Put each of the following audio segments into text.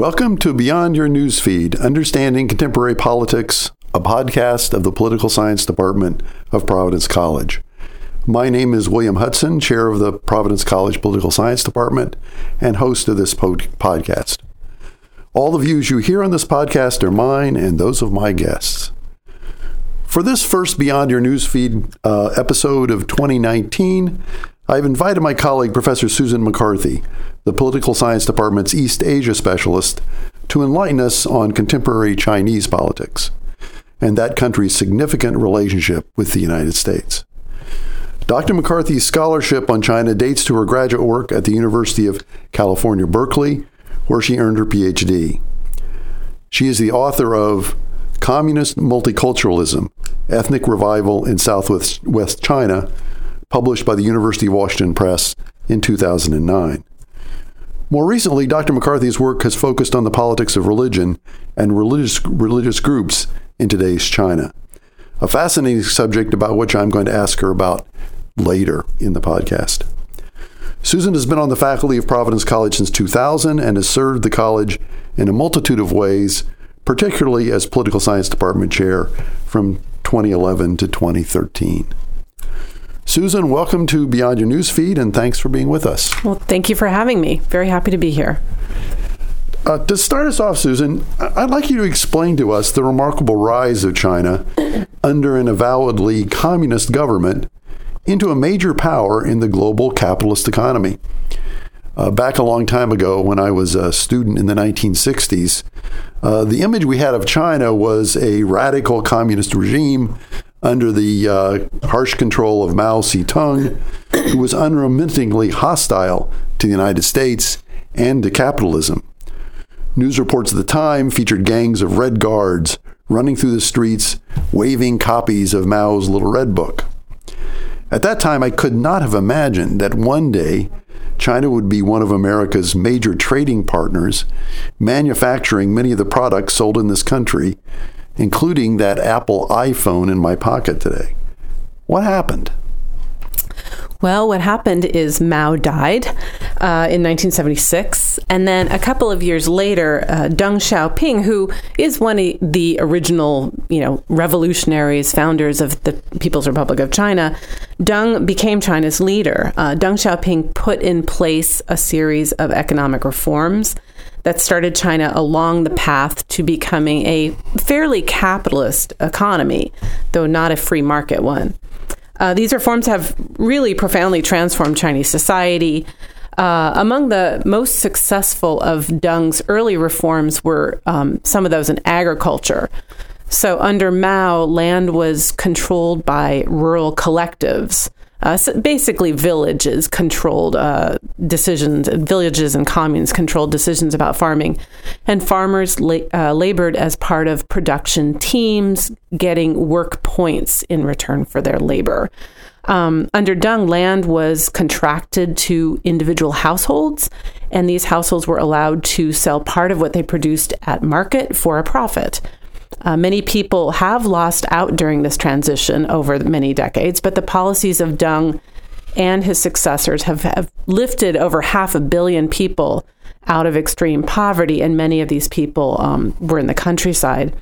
Welcome to Beyond Your Newsfeed, Understanding Contemporary Politics, a podcast of the Political Science Department of Providence College. My name is William Hudson, chair of the Providence College Political Science Department and host of this pod- podcast. All the views you hear on this podcast are mine and those of my guests. For this first Beyond Your Newsfeed uh, episode of 2019, I've invited my colleague, Professor Susan McCarthy, the Political Science Department's East Asia specialist, to enlighten us on contemporary Chinese politics and that country's significant relationship with the United States. Dr. McCarthy's scholarship on China dates to her graduate work at the University of California, Berkeley, where she earned her PhD. She is the author of Communist Multiculturalism Ethnic Revival in Southwest China, published by the University of Washington Press in 2009. More recently, Dr. McCarthy's work has focused on the politics of religion and religious, religious groups in today's China. A fascinating subject about which I'm going to ask her about later in the podcast. Susan has been on the faculty of Providence College since 2000 and has served the college in a multitude of ways, particularly as political science department chair from 2011 to 2013. Susan, welcome to Beyond Your Newsfeed, and thanks for being with us. Well, thank you for having me. Very happy to be here. Uh, to start us off, Susan, I'd like you to explain to us the remarkable rise of China under an avowedly communist government into a major power in the global capitalist economy. Uh, back a long time ago, when I was a student in the 1960s, uh, the image we had of China was a radical communist regime under the uh, harsh control of Mao Zedong, who was unremittingly hostile to the United States and to capitalism. News reports at the time featured gangs of Red Guards running through the streets, waving copies of Mao's Little Red Book. At that time, I could not have imagined that one day China would be one of America's major trading partners, manufacturing many of the products sold in this country including that Apple iPhone in my pocket today. What happened? Well, what happened is Mao died uh, in 1976, and then a couple of years later, uh, Deng Xiaoping, who is one of the original, you know, revolutionaries, founders of the People's Republic of China, Deng became China's leader. Uh, Deng Xiaoping put in place a series of economic reforms that started China along the path to becoming a fairly capitalist economy, though not a free market one. Uh, these reforms have really profoundly transformed Chinese society. Uh, among the most successful of Deng's early reforms were um, some of those in agriculture. So, under Mao, land was controlled by rural collectives. Uh, basically, villages controlled uh, decisions, villages and communes controlled decisions about farming. And farmers la- uh, labored as part of production teams, getting work points in return for their labor. Um, under Deng, land was contracted to individual households, and these households were allowed to sell part of what they produced at market for a profit. Uh, many people have lost out during this transition over many decades, but the policies of Deng and his successors have, have lifted over half a billion people out of extreme poverty, and many of these people um, were in the countryside.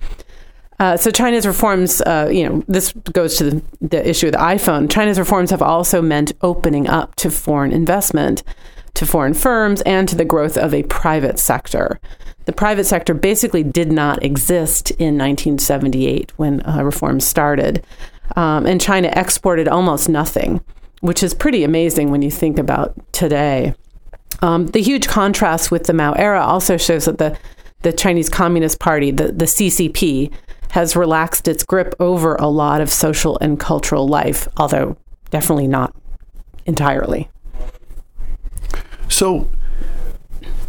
Uh, so China's reforms, uh, you know, this goes to the, the, issue of the iPhone. China's reforms have also meant opening up to foreign investment, to foreign firms, and to the growth of a private sector the private sector basically did not exist in 1978 when uh, reforms started. Um, and China exported almost nothing, which is pretty amazing when you think about today. Um, the huge contrast with the Mao era also shows that the, the Chinese Communist Party, the, the CCP, has relaxed its grip over a lot of social and cultural life, although definitely not entirely. So,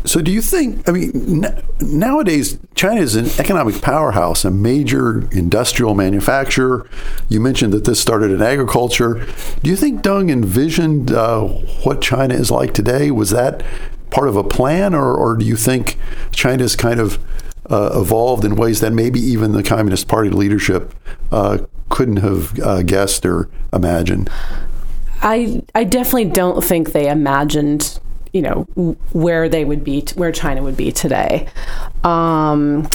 so, do you think? I mean, n- nowadays China is an economic powerhouse, a major industrial manufacturer. You mentioned that this started in agriculture. Do you think Deng envisioned uh, what China is like today? Was that part of a plan, or, or do you think China's kind of uh, evolved in ways that maybe even the Communist Party leadership uh, couldn't have uh, guessed or imagined? I I definitely don't think they imagined you know, where they would be, where China would be today. Um,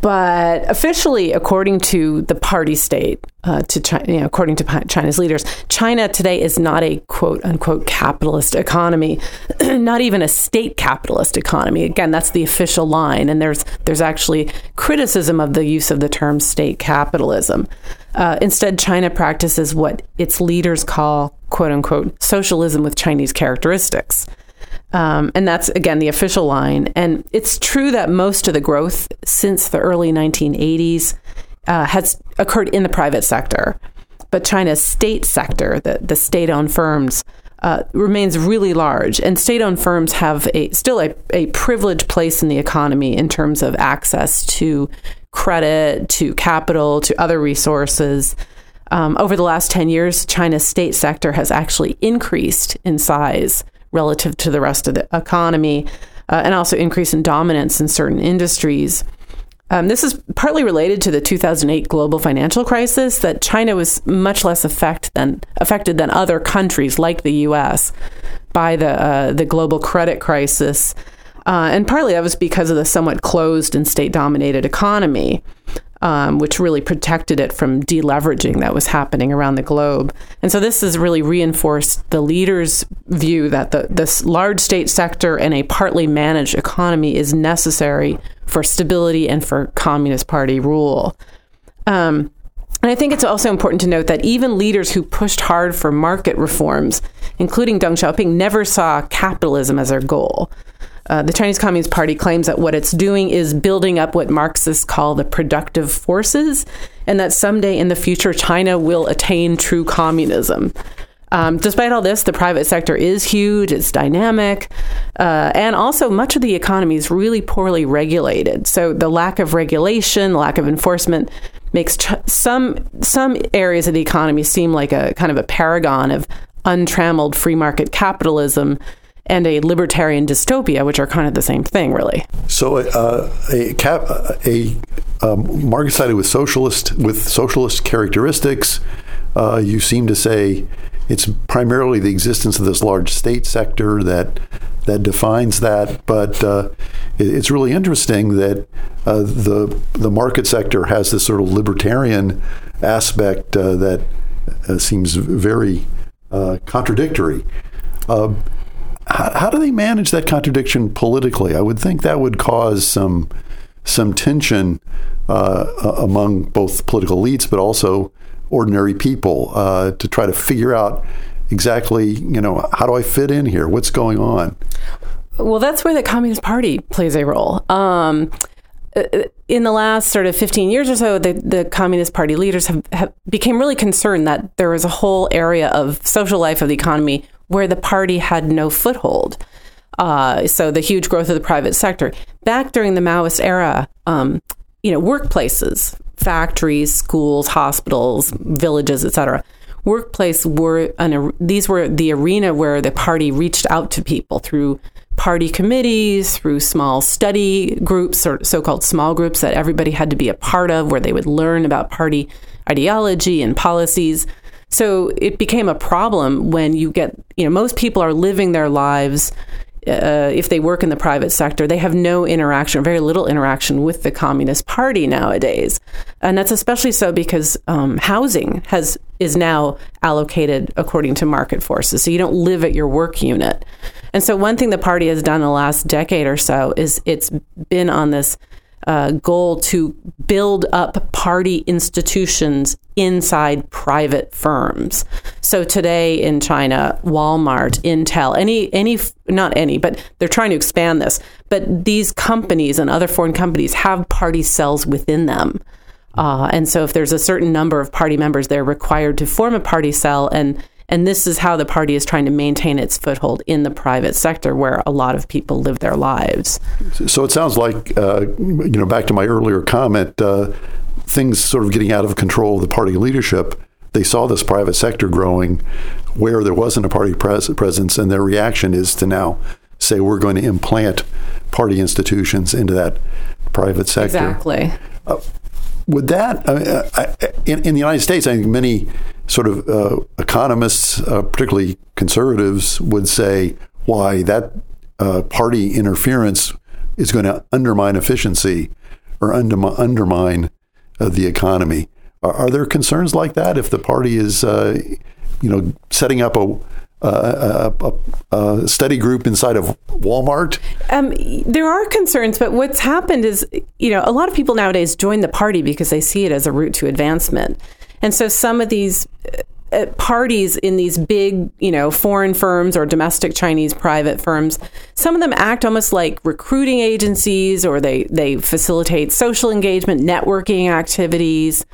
but officially, according to the party state, uh, to China, you know, according to China's leaders, China today is not a quote unquote capitalist economy, not even a state capitalist economy. Again, that's the official line, and there's there's actually criticism of the use of the term state capitalism. Uh, instead, China practices what its leaders call quote unquote socialism with Chinese characteristics. Um, and that's, again, the official line. And it's true that most of the growth since the early 1980s uh, has occurred in the private sector. But China's state sector, the, the state owned firms, uh, remains really large. And state owned firms have a, still a, a privileged place in the economy in terms of access to credit, to capital, to other resources. Um, over the last 10 years, China's state sector has actually increased in size relative to the rest of the economy, uh, and also increase in dominance in certain industries. Um, this is partly related to the 2008 global financial crisis that China was much less affect than, affected than other countries like the U.S. by the uh, the global credit crisis, uh, and partly that was because of the somewhat closed and state dominated economy um, which really protected it from deleveraging that was happening around the globe. And so this has really reinforced the leaders' view that the this large state sector and a partly managed economy is necessary for stability and for Communist Party rule. Um, and I think it's also important to note that even leaders who pushed hard for market reforms, including Deng Xiaoping, never saw capitalism as their goal. Uh, the Chinese Communist Party claims that what it's doing is building up what Marxists call the productive forces, and that someday in the future, China will attain true communism. Um, despite all this, the private sector is huge, it's dynamic, uh, and also much of the economy is really poorly regulated. So the lack of regulation, lack of enforcement, makes ch- some some areas of the economy seem like a kind of a paragon of untrammeled free market capitalism and a libertarian dystopia, which are kind of the same thing, really. So, uh, a cap, a um, market sided with socialist with socialist characteristics. Uh, you seem to say it's primarily the existence of this large state sector that that defines that. But uh, it's really interesting that uh, the the market sector has this sort of libertarian aspect uh, that uh, seems very contradictory. Um, how, how do they manage that contradiction politically? I would think that would cause some some tension uh, among both political elites, but also ordinary people uh, to try to figure out exactly, you know, how do I fit in here? What's going on? Well, that's where the Communist Party plays a role. Um, uh, in the last sort of 15 years or so, the, the Communist Party leaders have, have became really concerned that there was a whole area of social life of the economy where the party had no foothold. Uh, so the huge growth of the private sector. Back during the Maoist era, um, you know, workplaces, factories, schools, hospitals, villages, etc. Workplace were an, these were the arena where the party reached out to people through party committees, through small study groups or so-called small groups that everybody had to be a part of, where they would learn about party ideology and policies. So it became a problem when you get, you know, most people are living their lives. Uh, if they work in the private sector, they have no interaction, very little interaction with the Communist Party nowadays, and that's especially so because um, housing has is now allocated according to market forces. So you don't live at your work unit, and so one thing the party has done the last decade or so is it's been on this uh, goal to build up party institutions inside private firms. So today in China, Walmart, Intel, any any not any, but they're trying to expand this. But these companies and other foreign companies have party cells within them. Uh, and so if there's a certain number of party members, they're required to form a party cell and and this is how the party is trying to maintain its foothold in the private sector where a lot of people live their lives. So it sounds like, uh, you know, back to my earlier comment, uh, things sort of getting out of control of the party leadership. They saw this private sector growing where there wasn't a party pres- presence, and their reaction is to now say we're going to implant party institutions into that private sector. Exactly. Uh, would that, uh, I, in, in the United States, I think many sort of uh, economists, uh, particularly conservatives, would say, why that uh, party interference is going to undermine efficiency or undermi- undermine uh, the economy. Are, are, there concerns like that if the party is, uh, you know, setting up a a, a, a, study group inside of Walmart? Um, there are concerns, but what's happened is, you know, a lot of people nowadays join the party because they see it as a route to advancement. And so some of these uh, parties in these big, you know, foreign firms or domestic Chinese private firms, some of them act almost like recruiting agencies or they, they facilitate social engagement, networking activities.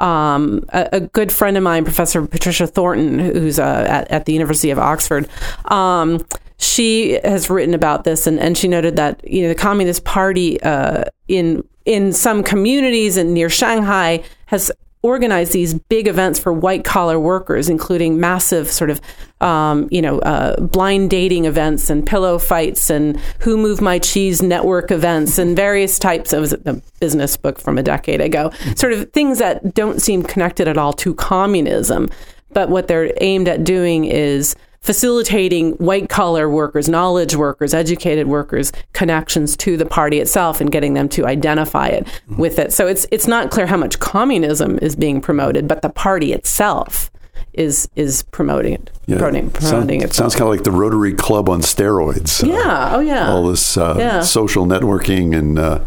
Um, a, a, good friend of mine, Professor Patricia Thornton, who's uh, at, at, the University of Oxford, um, she has written about this and, and she noted that, you know, the Communist Party uh, in in some communities and near Shanghai has organize these big events for white collar workers, including massive sort of, um, you know, uh, blind dating events and pillow fights and Who Moved My Cheese network events and various types of a business book from a decade ago, sort of things that don't seem connected at all to communism. But what they're aimed at doing is facilitating white collar workers, knowledge workers, educated workers connections to the party itself and getting them to identify it mm-hmm. with it. So it's it's not clear how much communism is being promoted, but the party itself is is promoting it. Yeah. Promoting, promoting Sound, Sounds kind of like the Rotary Club on steroids. Yeah. Uh, oh yeah. All this uh, yeah. social networking and. Uh,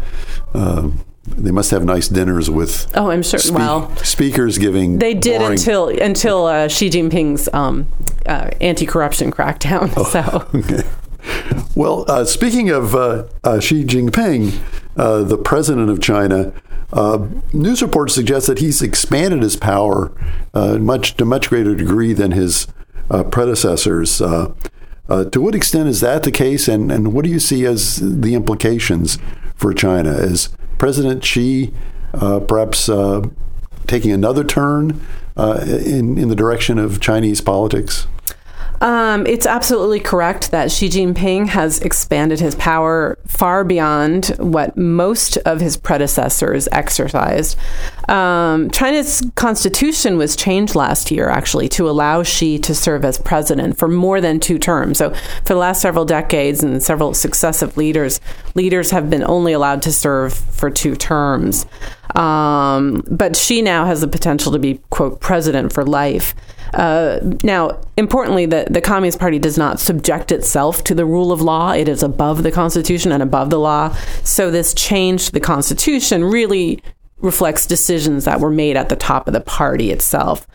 uh they must have nice dinners with. Oh, I'm sure. Spe- well, speakers giving. They did boring... until until uh, Xi Jinping's um, uh, anti-corruption crackdown. Oh, so. Okay. Well, uh, speaking of uh, uh, Xi Jinping, uh, the president of China, news reports suggest that he's expanded his power much to much greater degree than his predecessors. to what extent is that the case, and, and what do you see as the implications for China? Is President Xi uh, perhaps uh, taking another turn uh, in, in the direction of Chinese politics? Um, it's absolutely correct that Xi Jinping has expanded his power far beyond what most of his predecessors exercised. Um, China's constitution was changed last year, actually, to allow Xi to serve as president for more than two terms. So, for the last several decades and several successive leaders, leaders have been only allowed to serve for two terms. Um, but Xi now has the potential to be, quote, president for life. Uh, now, importantly, the, the Communist Party does not subject itself to the rule of law. It is above the Constitution and above the law. So, this change to the Constitution really reflects decisions that were made at the top of the party itself.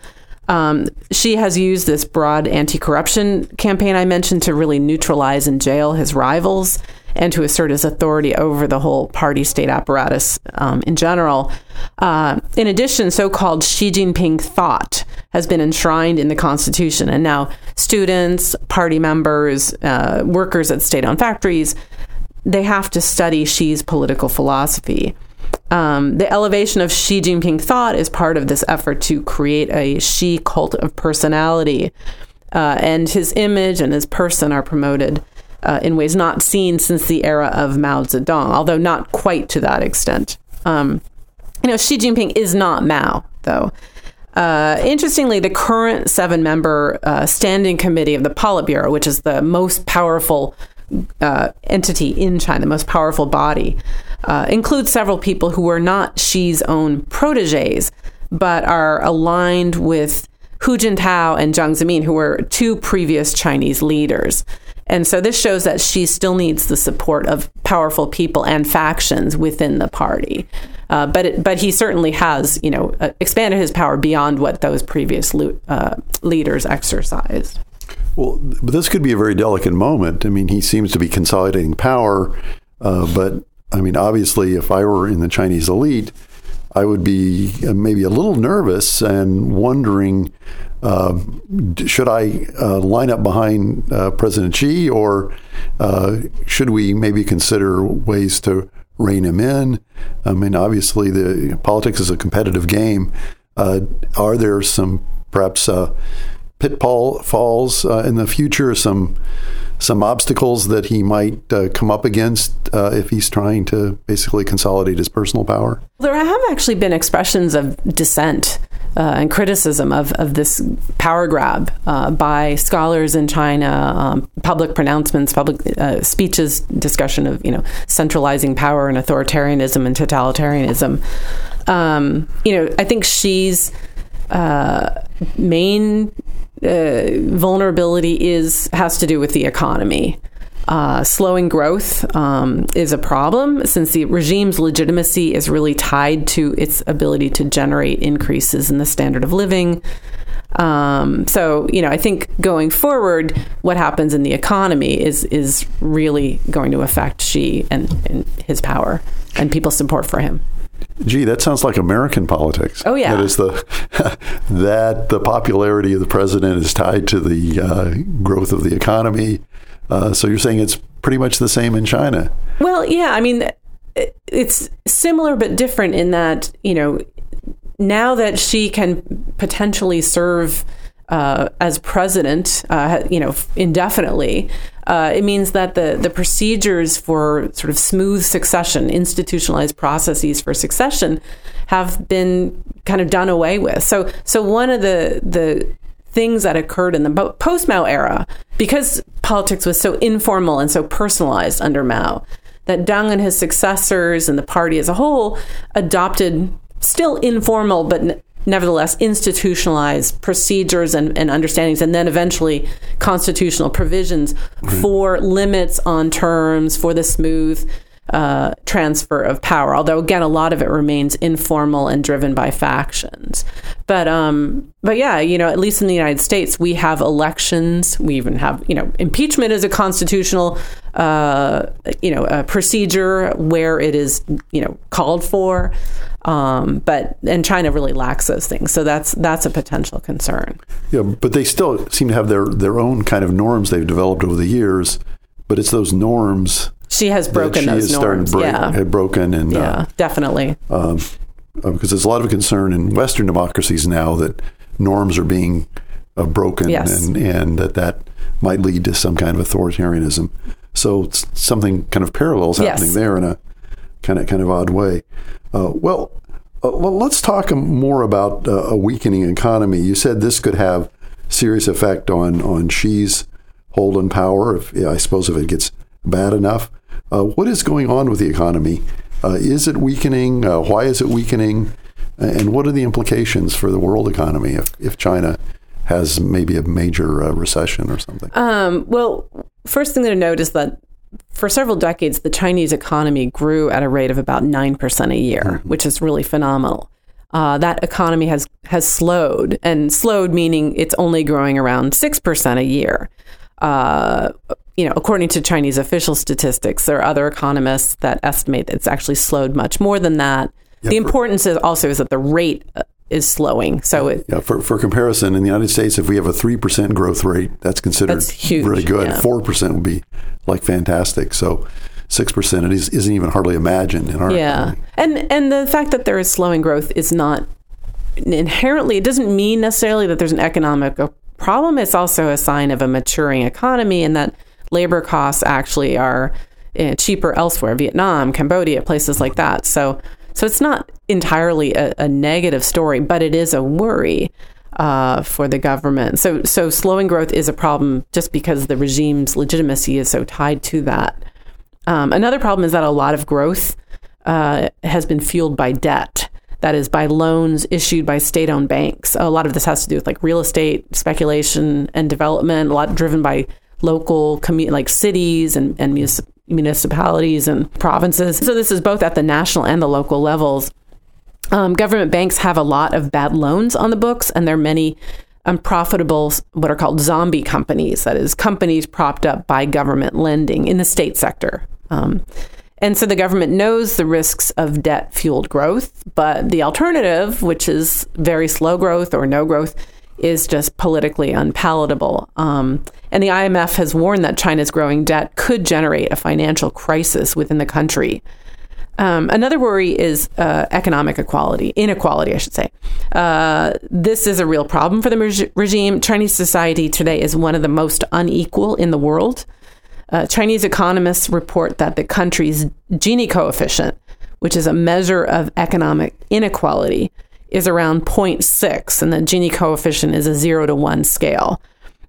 Um, Xi has used this broad anti corruption campaign I mentioned to really neutralize and jail his rivals and to assert his authority over the whole party state apparatus um, in general. Uh, in addition, so called Xi Jinping thought has been enshrined in the Constitution. And now students, party members, uh, workers at state owned factories, they have to study Xi's political philosophy. Um, the elevation of Xi Jinping thought is part of this effort to create a Xi cult of personality. Uh, and his image and his person are promoted uh, in ways not seen since the era of Mao Zedong, although not quite to that extent. Um, you know, Xi Jinping is not Mao, though. Uh, interestingly, the current seven member uh, standing committee of the Politburo, which is the most powerful uh, entity in China, the most powerful body, uh, includes several people who are not Xi's own proteges, but are aligned with Hu Jintao and Jiang Zemin, who were two previous Chinese leaders. And so this shows that Xi still needs the support of powerful people and factions within the party. Uh, but it, but he certainly has, you know, uh, expanded his power beyond what those previous lo- uh, leaders exercised. Well, this could be a very delicate moment. I mean, he seems to be consolidating power, uh, but I mean, obviously, if I were in the Chinese elite, I would be uh, maybe a little nervous and wondering uh, should I uh, line up behind uh, President Xi, or uh, should we maybe consider ways to rein him in? I mean, obviously, the politics is a competitive game. Uh, are there some perhaps pitfall falls in the future? Some some obstacles that he might come up against if he's trying to basically consolidate his personal power? There have actually been expressions of dissent uh, and criticism of, of this power grab uh, by scholars in China, um, public pronouncements, public uh, speeches, discussion of you know centralizing power and authoritarianism and totalitarianism. Um, you know, I think Xi's uh, main uh, vulnerability is has to do with the economy. Uh, slowing growth um, is a problem since the regime's legitimacy is really tied to its ability to generate increases in the standard of living. Um, so, you know, I think going forward, what happens in the economy is is really going to affect Xi and, and his power and people's support for him. Gee, that sounds like American politics. Oh yeah, that is the that the popularity of the president is tied to the uh, growth of the economy uh, so you're saying it's pretty much the same in China? Well, yeah. I mean, it's similar but different in that you know now that Xi can potentially serve uh, as president, uh, you know, indefinitely, uh, it means that the the procedures for sort of smooth succession, institutionalized processes for succession, have been kind of done away with. So, so one of the the things that occurred in the post Mao era, because politics was so informal and so personalized under Mao, that Deng and his successors and the party as a whole adopted still informal but nevertheless institutionalized procedures and, and, understandings and then eventually constitutional provisions right. for limits on terms for the smooth uh, transfer of power. Although again, a lot of it remains informal and driven by factions. But um, but yeah, you know, at least in the United States, we have elections. We even have you know, impeachment is a constitutional uh, you know a procedure where it is you know called for. Um, but and China really lacks those things, so that's that's a potential concern. Yeah, but they still seem to have their their own kind of norms they've developed over the years. But it's those norms Xi has broken she those norms. Break, yeah, had broken, and yeah, uh, definitely. Um, uh, because there's a lot of concern in Western democracies now that norms are being uh, broken, yes. and and that that might lead to some kind of authoritarianism. So something kind of parallels happening yes. there in a kind of kind of odd way. Uh, well, uh, well, let's talk more about uh, a weakening economy. You said this could have serious effect on on Xi's hold on power. If I suppose if it gets bad enough. Uh, what is going on with the economy? Uh, is it weakening? Uh, why is it weakening? And what are the implications for the world economy if, if China has maybe a major uh, recession or something? Um, well, first thing to note is that for several decades, the Chinese economy grew at a rate of about 9% a year, mm-hmm. which is really phenomenal. Uh, that economy has, has slowed, and slowed meaning it's only growing around 6% a year. Uh, you know, according to Chinese official statistics, there are other economists that estimate that it's actually slowed much more than that. Yeah, the for, importance is also is that the rate uh, is slowing. So it, yeah, for, for comparison, in the United States, if we have a three percent growth rate, that's considered that's huge, really good. 4% would be like fantastic. So six percent is, isn't even hardly imagined in our yeah. Economy. And and the fact that there is slowing growth is not inherently. It doesn't mean necessarily that there's an economic problem. It's also a sign of a maturing economy, and that labor costs actually are uh, cheaper elsewhere, Vietnam, Cambodia, places like that. So, so it's not entirely a, a negative story, but it is a worry uh, for the government. So, so slowing growth is a problem just because the regime's legitimacy is so tied to that. Um, another problem is that a lot of growth uh, has been fueled by debt. That is by loans issued by state-owned banks. A lot of this has to do with like real estate speculation and development. A lot driven by local like cities and, and municipalities and provinces. So this is both at the national and the local levels. Um, government banks have a lot of bad loans on the books, and there are many unprofitable, what are called zombie companies. That is, companies propped up by government lending in the state sector. Um, and so the government knows the risks of debt fueled growth, but the alternative, which is very slow growth or no growth, is just politically unpalatable. Um, and the IMF has warned that China's growing debt could generate a financial crisis within the country. Um, another worry is uh, economic equality, inequality, I should say. Uh, this is a real problem for the reg- regime. Chinese society today is one of the most unequal in the world. Uh, Chinese economists report that the country's Gini coefficient, which is a measure of economic inequality, is around 0.6, and the Gini coefficient is a 0 to 1 scale.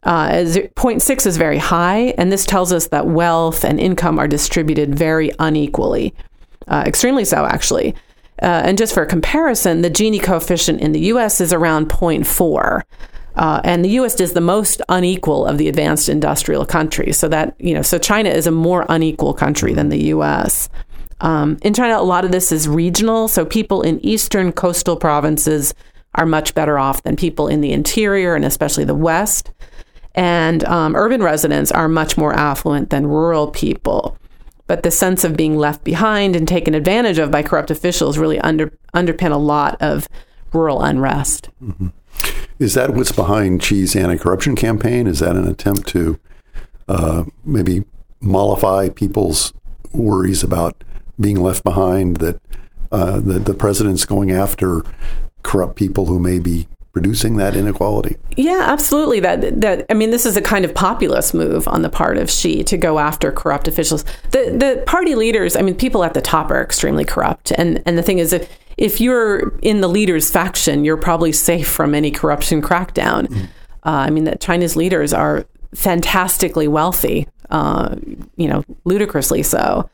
Uh, 0.6 is very high, and this tells us that wealth and income are distributed very unequally, uh, extremely so, actually. Uh, and just for comparison, the Gini coefficient in the US is around 0.4. Uh, and the U.S. is the most unequal of the advanced industrial countries. So that you know, so China is a more unequal country than the U.S. Um, in China, a lot of this is regional. So people in eastern coastal provinces are much better off than people in the interior and especially the west. And um, urban residents are much more affluent than rural people. But the sense of being left behind and taken advantage of by corrupt officials really under, underpin a lot of rural unrest. Mm-hmm. Is that what's behind Xi's anti-corruption campaign? Is that an attempt to uh, maybe mollify people's worries about being left behind? That uh, that the president's going after corrupt people who may be reducing that inequality? Yeah, absolutely. That that I mean, this is a kind of populist move on the part of Xi to go after corrupt officials. The the party leaders, I mean, people at the top are extremely corrupt, and and the thing is, if if you're in the leader's faction, you're probably safe from any corruption crackdown. Mm. Uh, I mean, that China's leaders are fantastically wealthy, uh, you know, ludicrously so.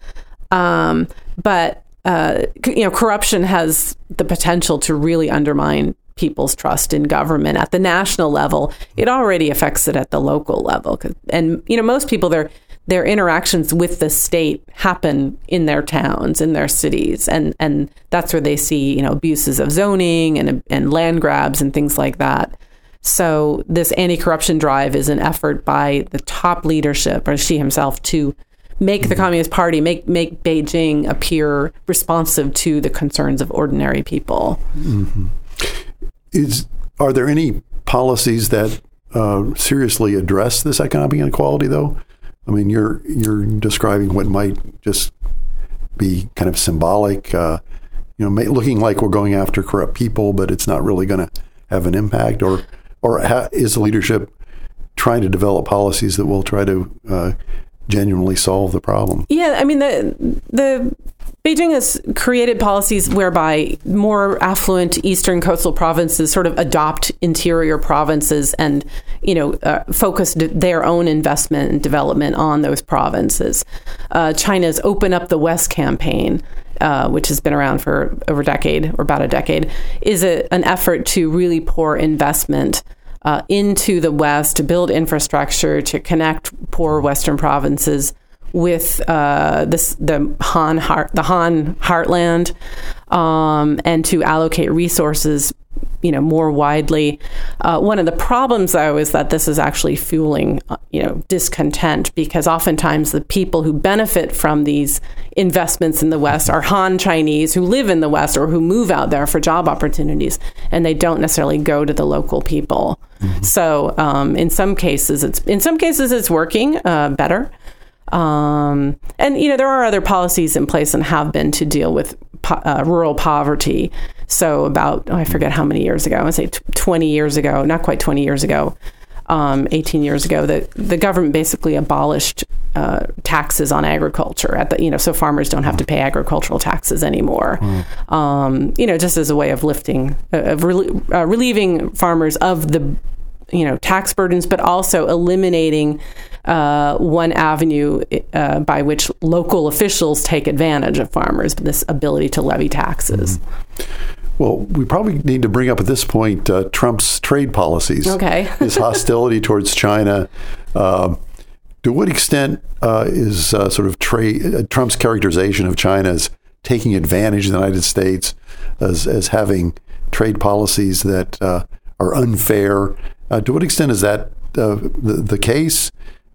Um, but uh, you know, corruption has the potential to really undermine people's trust in government at the national level. It already affects it at the local level. And, you know, most people, their, their interactions with the state happen in their towns, in their cities. And, and that's where they see, you know, abuses of zoning and, and land grabs and things like that. So this anti-corruption drive is an effort by the top leadership, or Xi himself, to make the Communist Party, make make Beijing appear responsive to the concerns of ordinary people. Mm-hmm. Is are there any policies that uh, seriously address this economic inequality, though? I mean, you're you're describing what might just be kind of symbolic, uh, you know, looking like we're going after corrupt people, but it's not really going to have an impact. Or or ha- is the leadership trying to develop policies that will try to uh, genuinely solve the problem? Yeah, I mean the the Beijing has created policies whereby more affluent eastern coastal provinces sort of adopt interior provinces and, you know, uh, focus their own investment and development on those provinces. Uh, China's Open Up the West campaign, uh, which has been around for over a decade or about a decade, is a, an effort to really pour investment uh, into the West to build infrastructure to connect poor Western provinces with uh, this the Han heart, the Han heartland, um, and to allocate resources, you know, more widely. Uh, one of the problems, though, is that this is actually fueling, uh, you know, discontent because oftentimes the people who benefit from these investments in the West are Han Chinese who live in the West or who move out there for job opportunities, and they don't necessarily go to the local people. Mm-hmm. So, um, in some cases, it's in some cases it's working uh, better. Um, and you know there are other policies in place and have been to deal with po- uh, rural poverty. So about oh, I forget how many years ago I would say t- 20 years ago, not quite 20 years ago, um, 18 years ago, the the government basically abolished uh, taxes on agriculture at the you know so farmers don't have to pay agricultural taxes anymore. Mm. Um, you know just as a way of lifting uh, of uh, relieving farmers of the you know tax burdens, but also eliminating uh, one avenue uh, by which local officials take advantage of farmers, this ability to levy taxes. Mm-hmm. Well, we probably need to bring up at this point uh, Trump's trade policies. Okay. his hostility towards China. Um, to what extent uh, is uh, sort of trade, uh, Trump's characterization of China as taking advantage of the United States, as, as having trade policies that are unfair? to what extent is that the, the case?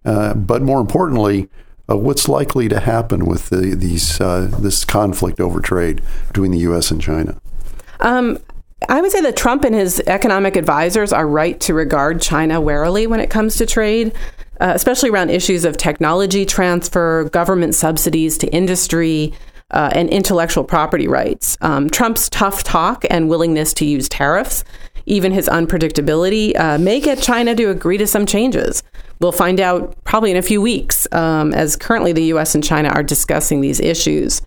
Uh, but more importantly, uh, what's likely to happen with the, these uh, this conflict over trade between the U.S. and China? Um, I would say that Trump and his economic advisors are right to regard China warily when it comes to trade. Uh, especially around issues of technology transfer, government subsidies to industry, uh, and intellectual property rights. Um, Trump's tough talk and willingness to use tariffs, even his unpredictability, uh, may get China to agree to some changes. We'll find out probably in a few weeks, um, as currently the U.S. and China are discussing these issues.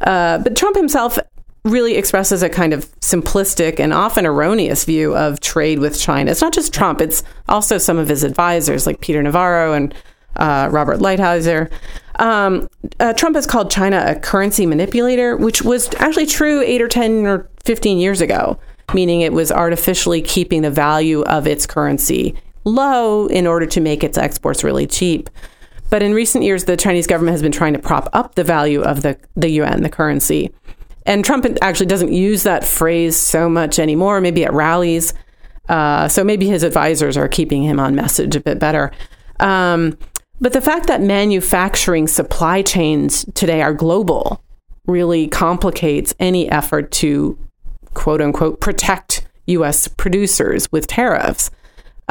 Uh, but Trump himself really expresses a kind of simplistic and often erroneous view of trade with China. It's not just Trump, it's also some of his advisors like Peter Navarro and uh, Robert Lighthizer. Um, uh, Trump has called China a currency manipulator, which was actually true eight or 10 or 15 years ago, meaning it was artificially keeping the value of its currency low in order to make its exports really cheap. But in recent years, the Chinese government has been trying to prop up the value of the, the yuan, the currency. And Trump actually doesn't use that phrase so much anymore, maybe at rallies. Uh, so maybe his advisors are keeping him on message a bit better. Um, but the fact that manufacturing supply chains today are global really complicates any effort to quote unquote protect US producers with tariffs.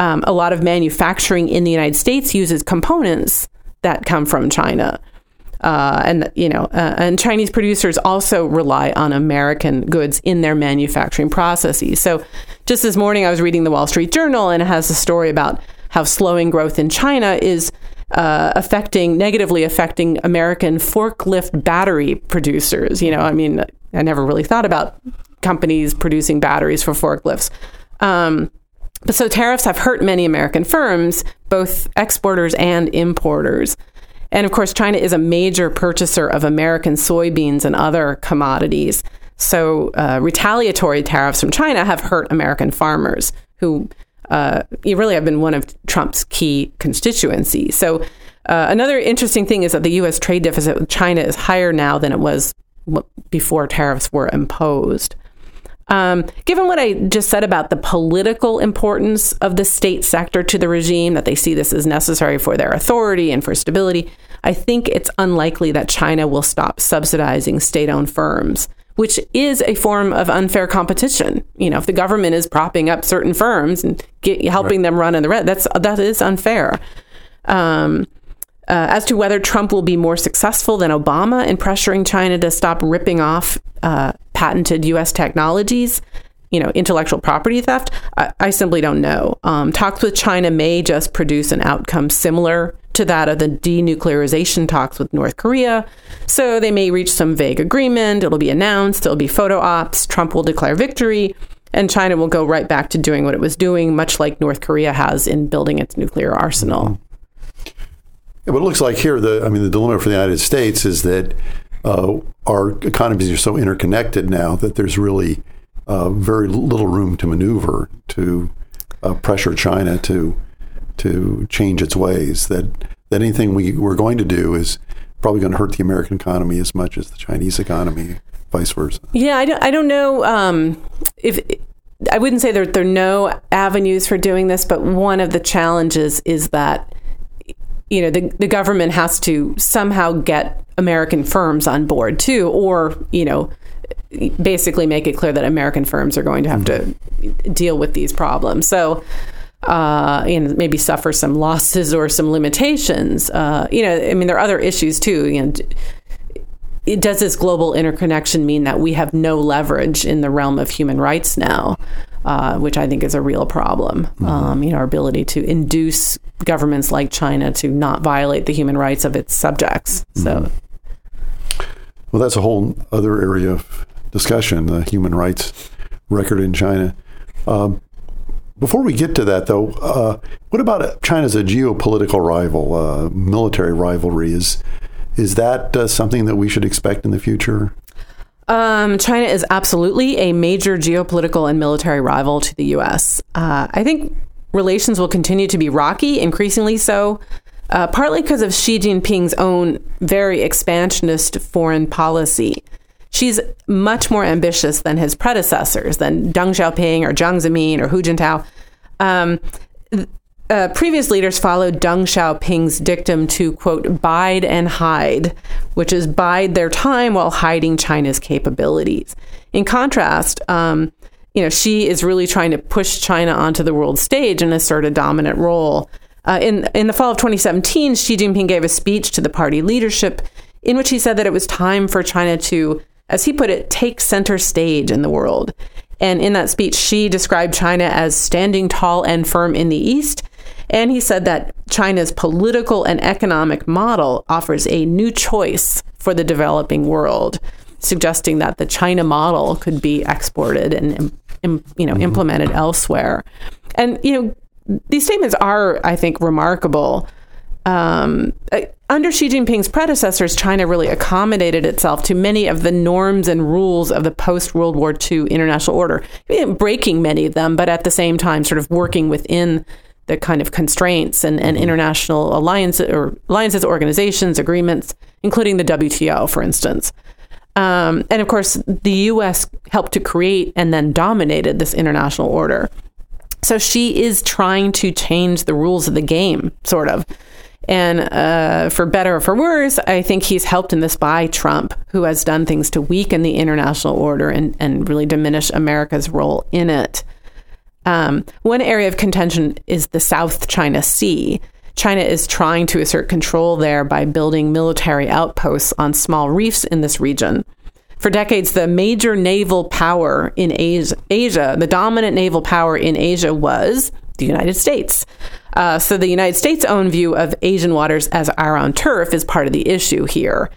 Um, a lot of manufacturing in the United States uses components that come from China. Uh, and you know, uh, and Chinese producers also rely on American goods in their manufacturing processes. So, just this morning, I was reading the Wall Street Journal, and it has a story about how slowing growth in China is uh, affecting negatively affecting American forklift battery producers. You know, I mean, I never really thought about companies producing batteries for forklifts. Um, but so tariffs have hurt many American firms, both exporters and importers. And of course, China is a major purchaser of American soybeans and other commodities. So, uh, retaliatory tariffs from China have hurt American farmers who uh, really have been one of Trump's key constituencies. So, uh, another interesting thing is that the U.S. trade deficit with China is higher now than it was before tariffs were imposed. Um, given what I just said about the political importance of the state sector to the regime, that they see this as necessary for their authority and for stability, I think it's unlikely that China will stop subsidizing state owned firms, which is a form of unfair competition. You know, if the government is propping up certain firms and get, helping right. them run in the red, that's, that is unfair. Um, uh, as to whether Trump will be more successful than Obama in pressuring China to stop ripping off uh, patented U.S. technologies, you know, intellectual property theft, I, I simply don't know. Um, talks with China may just produce an outcome similar to that of the denuclearization talks with North Korea. So they may reach some vague agreement. It'll be announced. There'll be photo ops. Trump will declare victory. And China will go right back to doing what it was doing, much like North Korea has in building its nuclear arsenal. Mm-hmm. Yeah, what it looks like here, the I mean, the dilemma for the United States is that uh, our economies are so interconnected now that there's really uh, very little room to maneuver to uh, pressure China to to change its ways. That that anything we we're going to do is probably going to hurt the American economy as much as the Chinese economy, vice versa. Yeah, I don't, I don't know um, if. I wouldn't say there, there are no avenues for doing this, but one of the challenges is that you know the, the government has to somehow get American firms on board too, or you know basically make it clear that American firms are going to have to deal with these problems. So uh, maybe suffer some losses or some limitations. Uh, you know, I mean, there are other issues too. You know, does this global interconnection mean that we have no leverage in the realm of human rights now? Uh, which I think is a real problem. Mm-hmm. Um, you know, our ability to induce governments like China to not violate the human rights of its subjects. So, mm-hmm. well, that's a whole other area of discussion: the human rights record in China. Um, before we get to that, though, uh, what about China as a geopolitical rival, uh, military rivalry? Is is that uh, something that we should expect in the future? Um, China is absolutely a major geopolitical and military rival to the U.S. Uh, I think relations will continue to be rocky, increasingly so, uh, partly because of Xi Jinping's own very expansionist foreign policy. Xi's much more ambitious than his predecessors, than Deng Xiaoping or Jiang Zemin or Hu Jintao. Um, uh, previous leaders followed Deng Xiaoping's dictum to, quote, bide and hide, which is bide their time while hiding China's capabilities. In contrast, um, you know, Xi is really trying to push China onto the world stage and assert a dominant role. Uh, in in the fall of 2017, Xi Jinping gave a speech to the party leadership in which he said that it was time for China to, as he put it, take center stage in the world. And in that speech, Xi described China as standing tall and firm in the East and he said that China's political and economic model offers a new choice for the developing world. suggesting that the China model could be exported and you know implemented elsewhere. And you know these statements are, I think, remarkable. Um, uh, under Xi Jinping's predecessors, China really accommodated itself to many of the norms and rules of the post World War II international order, breaking many of them, but at the same time, sort of working within the kind of constraints and, and international alliances or alliances, organizations, agreements, including the WTO, for instance. Um, and of course, the U.S. helped to create and then dominated this international order. So Xi is trying to change the rules of the game, sort of. And uh, for better or for worse, I think he's helped in this by Trump, who has done things to weaken the international order and, and really diminish America's role in it. Um, one area of contention is the South China Sea. China is trying to assert control there by building military outposts on small reefs in this region. For decades, the major naval power in Asia, the dominant naval power in Asia was the United States. Uh, so the United States' own view of Asian waters as our own turf is part of the issue here.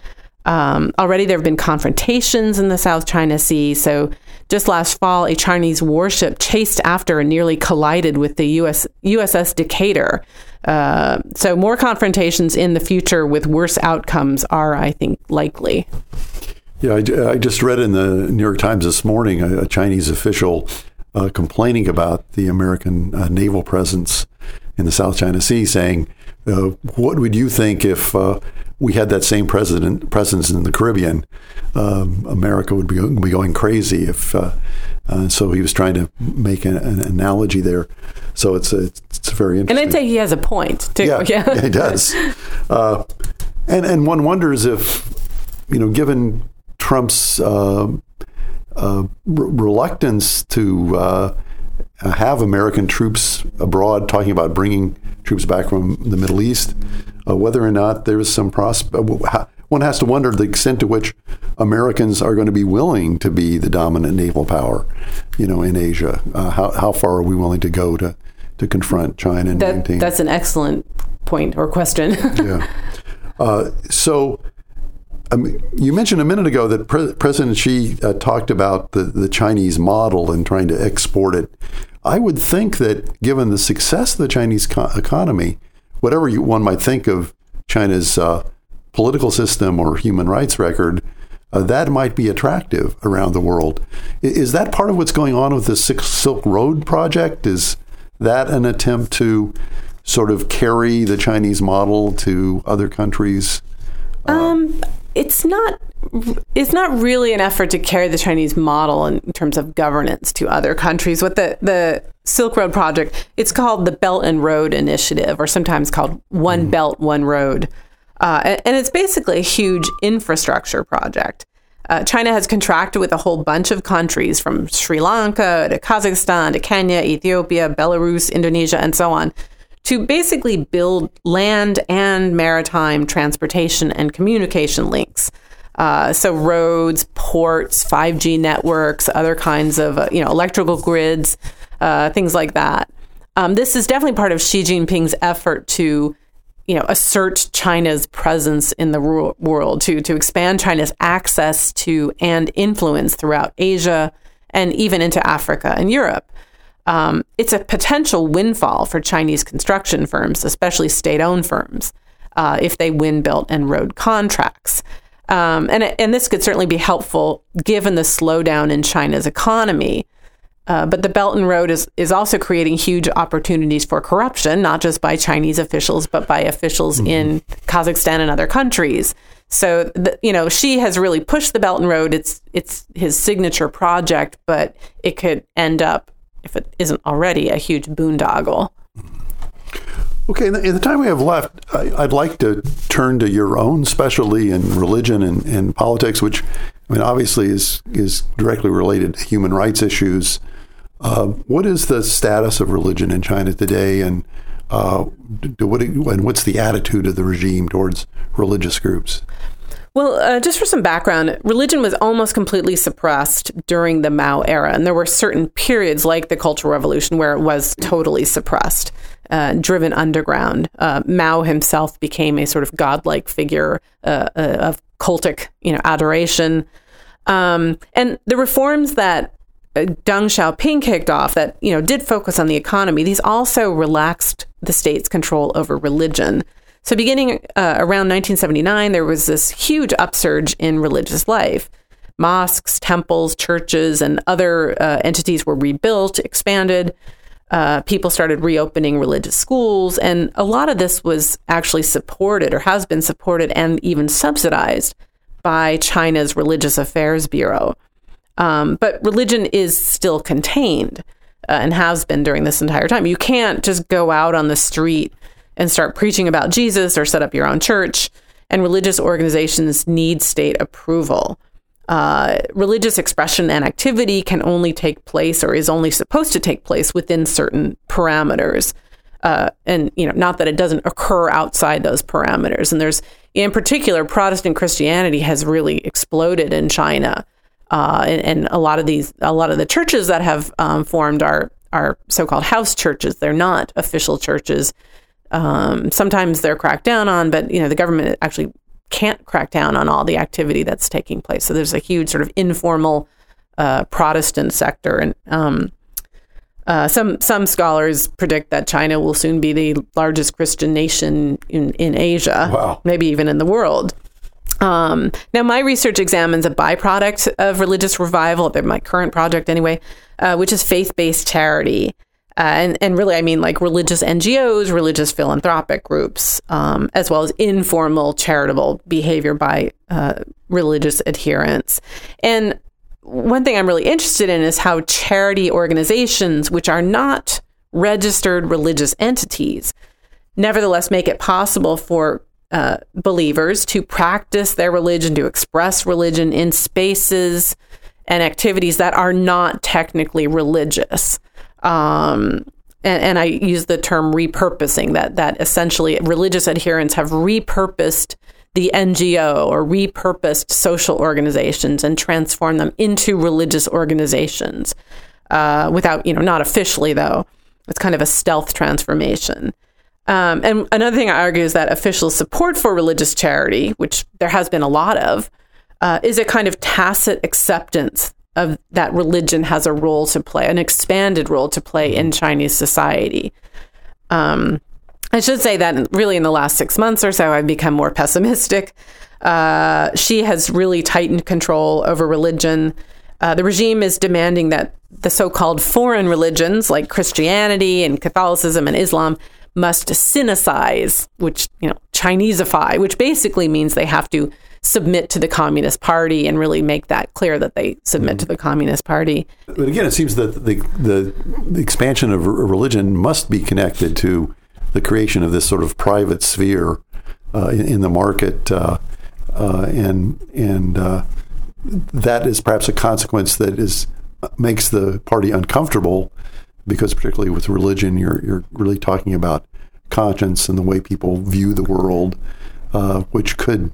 Um, already there have been confrontations in the South China Sea. So just last fall, a Chinese warship chased after and nearly collided with the US, USS Decatur. Uh, so more confrontations in the future with worse outcomes are, I think, likely. Yeah, I, I just read in the New York Times this morning a, a Chinese official uh, complaining about the American uh, naval presence in the South China Sea, saying, uh, "What would you think if uh, we had that same president presence in the Caribbean, um, America would be, be going crazy. If uh, uh, so, he was trying to make an, an analogy there. So it's a, it's very interesting. And I'd say he has a point too. Yeah, yeah. he does. Uh, and and one wonders if you know, given Trump's uh, uh, reluctance to uh, have American troops abroad, talking about bringing troops back from the Middle East uh, whether or not there is some prospect. Uh, one has to wonder the extent to which Americans are going to be willing to be the dominant naval power, you know, in Asia. Uh, how how far are we willing to go to to confront China and that, maintain? That's an excellent point or question. yeah. Uh, so. Um, you mentioned a minute ago that Pre- President Xi uh, talked about the, the Chinese model and trying to export it. I would think that given the success of the Chinese co- economy, whatever you, one might think of China's uh, political system or human rights record, uh, that might be attractive around the world. Is that part of what's going on with the Silk Road project? Is that an attempt to sort of carry the Chinese model to other countries? Um, it's not. It's not really an effort to carry the Chinese model in terms of governance to other countries. What the the Silk Road project, it's called the Belt and Road Initiative, or sometimes called One mm. Belt One Road, uh, and it's basically a huge infrastructure project. Uh, China has contracted with a whole bunch of countries from Sri Lanka to Kazakhstan to Kenya, Ethiopia, Belarus, Indonesia, and so on to basically build land and maritime transportation and communication links. Uh, so roads, ports, 5G networks, other kinds of uh, you know electrical grids, uh, things like that. Um, this is definitely part of Xi Jinping's effort to you know assert China's presence in the world, to to expand China's access to and influence throughout Asia and even into Africa and Europe um, it's a potential windfall for Chinese construction firms, especially state owned firms, uh, if they win Belt and road contracts. Um, and, and this could certainly be helpful given the slowdown in China's economy. Uh, but the Belt and Road is, is also creating huge opportunities for corruption, not just by Chinese officials, but by officials mm-hmm. in Kazakhstan and other countries. So, the, you know, Xi has really pushed the Belt and Road. It's it's his signature project, but it could end up if it isn't already a huge boondoggle. Okay, in the, time we have left, I, would like to turn to your own specialty in religion and, and politics, which I mean, obviously is is directly related to human rights issues. Uh, what is the status of religion in China today, and uh, do, what, and what's the attitude of the regime towards religious groups? Well, uh, just for some background, religion was almost completely suppressed during the Mao era, and there were certain periods, like the Cultural Revolution, where it was totally suppressed, uh, driven underground. Uh, Mao himself became a sort of godlike figure uh, uh, of cultic, you know, adoration. Um, and the reforms that uh, Deng Xiaoping kicked off that you know did focus on the economy. These also relaxed the state's control over religion. So beginning uh, around 1979, there was this huge upsurge in religious life. Mosques, temples, churches, and other uh, entities were rebuilt, expanded. Uh, people started reopening religious schools, and a lot of this was actually supported or has been supported and even subsidized by China's Religious Affairs Bureau. Um, but religion is still contained uh, and has been during this entire time. You can't just go out on the street and start preaching about Jesus or set up your own church. And religious organizations need state approval. Uh, religious expression and activity can only take place or is only supposed to take place within certain parameters. Uh, and you know, not that it doesn't occur outside those parameters. And there's, in particular, Protestant Christianity has really exploded in China, uh, and, and, a lot of these, a lot of the churches that have um, formed are are so-called house churches. They're not official churches. Um, sometimes they're cracked down on, but you know, the government actually can't crack down on all the activity that's taking place. So there's a huge sort of informal uh, Protestant sector, and um, uh, some some scholars predict that China will soon be the largest Christian nation in in Asia, wow. maybe even in the world. Um, now, my research examines a byproduct of religious revival, my current project anyway, uh, which is faith based charity. Uh, and, and really, I mean like religious NGOs, religious philanthropic groups, um, as well as informal charitable behavior by uh, religious adherents. And one thing I'm really interested in is how charity organizations, which are not registered religious entities, nevertheless make it possible for uh, believers to practice their religion, to express religion in spaces and activities that are not technically religious. Um, and, and, I use the term repurposing that that essentially religious adherents have repurposed the NGO or repurposed social organizations and transformed them into religious organizations uh, without, you know, not officially though. It's kind of a stealth transformation. Um, and another thing I argue is that official support for religious charity, which there has been a lot of, uh, is a kind of tacit acceptance of that religion has a role to play, an expanded role to play in Chinese society. Um, I should say that really in the last six months or so, I've become more pessimistic. Uh, Xi has really tightened control over religion. Uh, the regime is demanding that the so called foreign religions like Christianity and Catholicism and Islam must sinicize, which, you know, Chinesify, which basically means they have to submit to the Communist Party and really make that clear that they submit mm-hmm. to the Communist Party. But again, it seems that the, the, the expansion of religion must be connected to the creation of this sort of private sphere uh, in, in, the market, uh, uh, and and uh, that is perhaps a consequence that is makes the party uncomfortable because particularly with religion, you're you're really talking about conscience and the way people view the world, uh, which could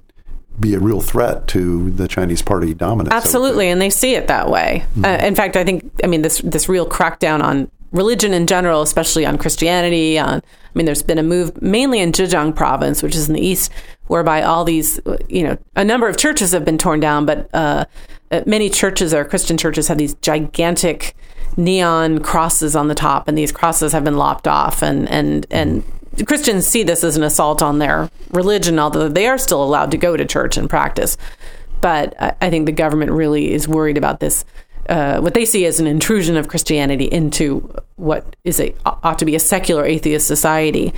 be a real threat to the Chinese party dominance. Absolutely, and they see it that way. Mm-hmm. Uh, in fact, I think I mean this this real crackdown on religion in general, especially on Christianity. On I mean, there's been a move mainly in Zhejiang province, which is in the east, whereby all these you know a number of churches have been torn down, but uh, uh many churches or Christian churches have these gigantic neon crosses on the top, and these crosses have been lopped off, and and and Christians see this as an assault on their religion, although they are still allowed to go to church and practice. But I think the government really is worried about this. Uh, what they see as an intrusion of Christianity into what is a ought to be a secular atheist society.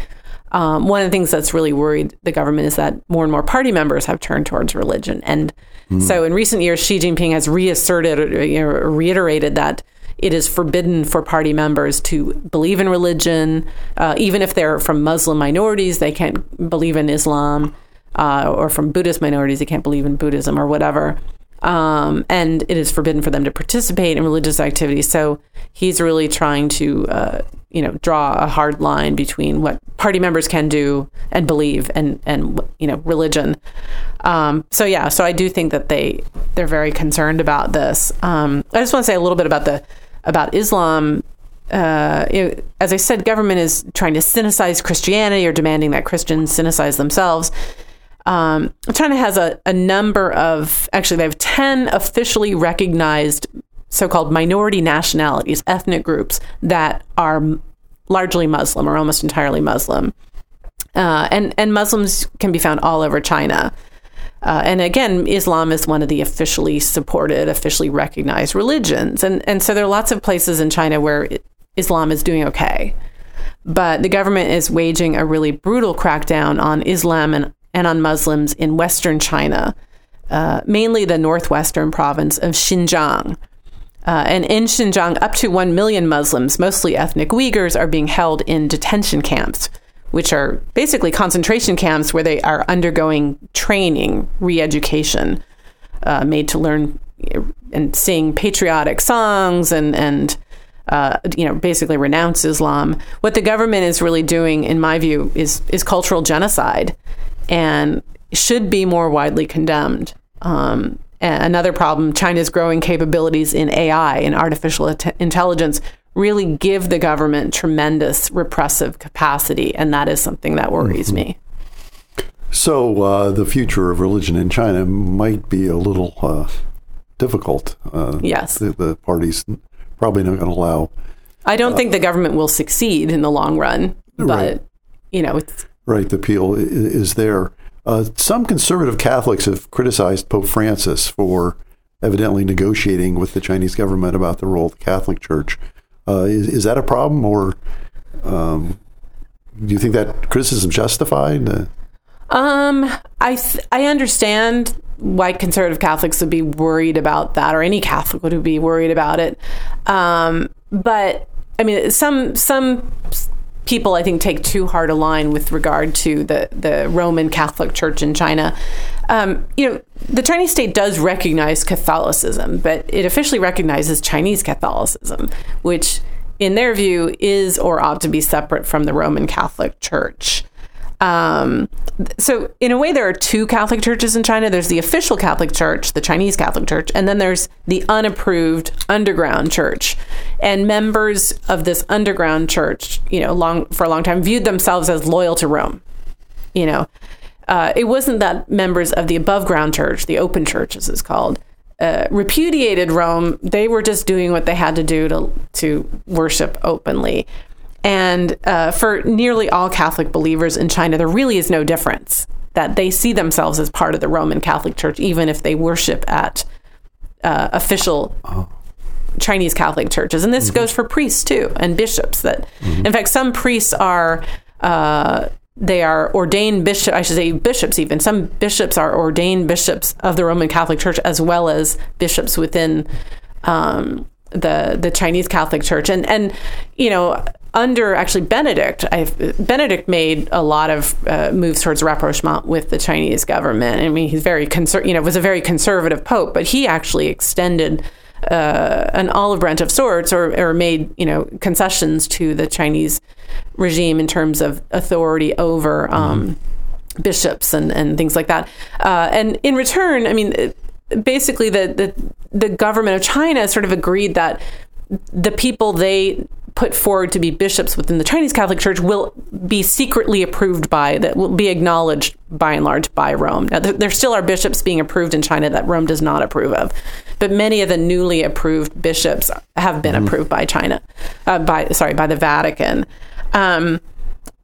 Um, one of the things that's really worried the government is that more and more party members have turned towards religion, and mm. so in recent years, Xi Jinping has reasserted, you know, reiterated that it is forbidden for party members to believe in religion, uh, even if they're from Muslim minorities. They can't believe in Islam, uh, or from Buddhist minorities, they can't believe in Buddhism or whatever. Um, and it is forbidden for them to participate in religious activities. So he's really trying to, uh, you know, draw a hard line between what party members can do and believe, and and you know, religion. Um, so yeah, so I do think that they they're very concerned about this. Um, I just want to say a little bit about the about Islam, uh, you know, as I said, government is trying to sinicize Christianity or demanding that Christians sinicize themselves. Um, China has a, a number of, actually, they have 10 officially recognized so called minority nationalities, ethnic groups that are largely Muslim or almost entirely Muslim. Uh, and, and Muslims can be found all over China. Uh, and again, Islam is one of the officially supported, officially recognized religions. And, and so there are lots of places in China where Islam is doing okay. But the government is waging a really brutal crackdown on Islam and, and on Muslims in Western China, uh, mainly the northwestern province of Xinjiang. Uh, and in Xinjiang, up to 1 million Muslims, mostly ethnic Uyghurs, are being held in detention camps, which are basically concentration camps where they are undergoing training, re education, uh, made to learn and sing patriotic songs and, and uh, you know, basically renounce Islam. What the government is really doing, in my view, is, is cultural genocide and should be more widely condemned. Um, another problem China's growing capabilities in AI and artificial intelligence really give the government tremendous repressive capacity, and that is something that worries mm-hmm. me. So, uh, the future of religion in China might be a little uh, difficult. Uh, yes. The, the, party's probably not going to allow. I don't think the government will succeed in the long run, but, right. you know, it's. Right. The appeal is there. Uh, some conservative Catholics have criticized Pope Francis for evidently negotiating with the Chinese government about the role of the Catholic Church. Uh, is, is, that a problem, or um, do you think that criticism justified? Uh, um, I th- I understand why conservative Catholics would be worried about that, or any Catholic would be worried about it. Um, but I mean, some some people I think take too hard a line with regard to the the Roman Catholic Church in China. Um, you know, the Chinese state does recognize Catholicism, but it officially recognizes Chinese Catholicism, which, in their view, is or ought to be separate from the Roman Catholic Church. Um, so, in a way, there are two Catholic churches in China. There's the official Catholic Church, the Chinese Catholic Church, and then there's the unapproved underground church. And members of this underground church, you know, long for a long time, viewed themselves as loyal to Rome. You know, uh, it wasn't that members of the above ground church, the open church, as it's called, uh, repudiated Rome. They were just doing what they had to do to to worship openly. And uh, for nearly all Catholic believers in China, there really is no difference that they see themselves as part of the Roman Catholic Church, even if they worship at uh, official oh. Chinese Catholic churches. And this mm-hmm. goes for priests too and bishops. That, mm-hmm. in fact, some priests are. Uh, they are ordained bishop i should say bishops even some bishops are ordained bishops of the roman catholic church as well as bishops within um, the the chinese catholic church and and you know under actually Benedict, I've, Benedict made a lot of uh, moves towards rapprochement with the Chinese government. I mean, he's very conser- you know, was a very conservative pope, but he actually extended uh, an olive branch of sorts, or, or made you know concessions to the Chinese regime in terms of authority over um, mm-hmm. bishops and, and things like that. Uh, and in return, I mean, basically, the, the the government of China sort of agreed that the people they put forward to be bishops within the Chinese Catholic Church will be secretly approved by, that will be acknowledged by and large by Rome. Now, there still are bishops being approved in China that Rome does not approve of, but many of the newly approved bishops have been mm-hmm. approved by China, uh, by sorry, by the Vatican. Um,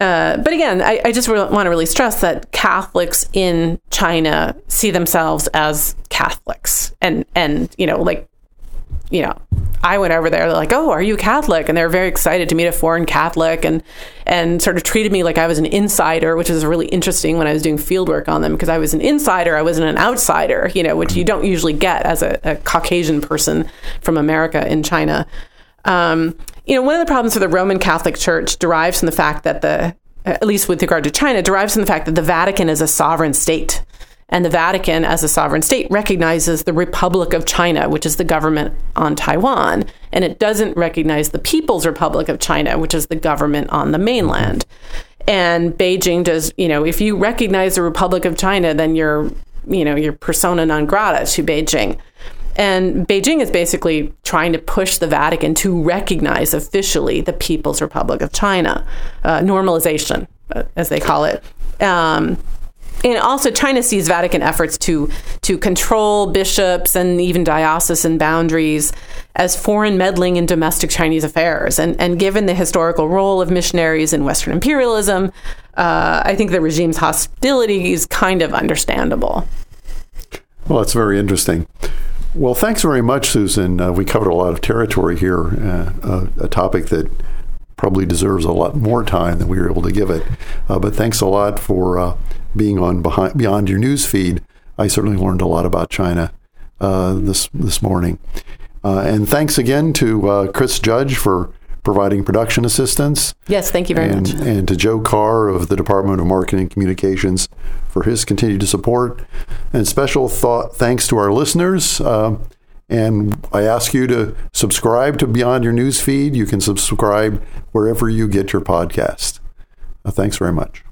uh, but again, I, I just re- want to really stress that Catholics in China see themselves as Catholics, and and you know, like you know, I went over there. They're like, "Oh, are you Catholic?" And they were very excited to meet a foreign Catholic, and and sort of treated me like I was an insider, which is really interesting when I was doing field work on them because I was an insider, I wasn't an outsider, you know, which you don't usually get as a, a Caucasian person from America in China. Um, you know, one of the problems with the Roman Catholic Church derives from the fact that the, at least with regard to China, derives from the fact that the Vatican is a sovereign state. And the Vatican, as a sovereign state, recognizes the Republic of China, which is the government on Taiwan. And it doesn't recognize the People's Republic of China, which is the government on the mainland. And Beijing does, you know, if you recognize the Republic of China, then you're, you know, you're persona non grata to Beijing. And Beijing is basically trying to push the Vatican to recognize officially the People's Republic of China, uh, normalization, uh, as they call it. Um, and also China sees Vatican efforts to to control bishops and even diocesan boundaries as foreign meddling in domestic Chinese affairs. And and given the historical role of missionaries in Western imperialism, uh, I think the regime's hostility is kind of understandable. Well, that's very interesting. Well, thanks very much, Susan. Uh, we covered a lot of territory here, uh, a topic that probably deserves a lot more time than we were able to give it. Uh, but thanks a lot for uh, being on behind, beyond your news feed. I certainly learned a lot about China uh, this this morning. Uh, and thanks again to uh, Chris Judge for providing production assistance. Yes, thank you very and, much. And to Joe Carr of the Department of Marketing and Communications for his continued support. And special thought thanks to our listeners. Uh, and I ask you to subscribe to Beyond Your News feed. You can subscribe wherever you get your podcast. Uh, thanks very much.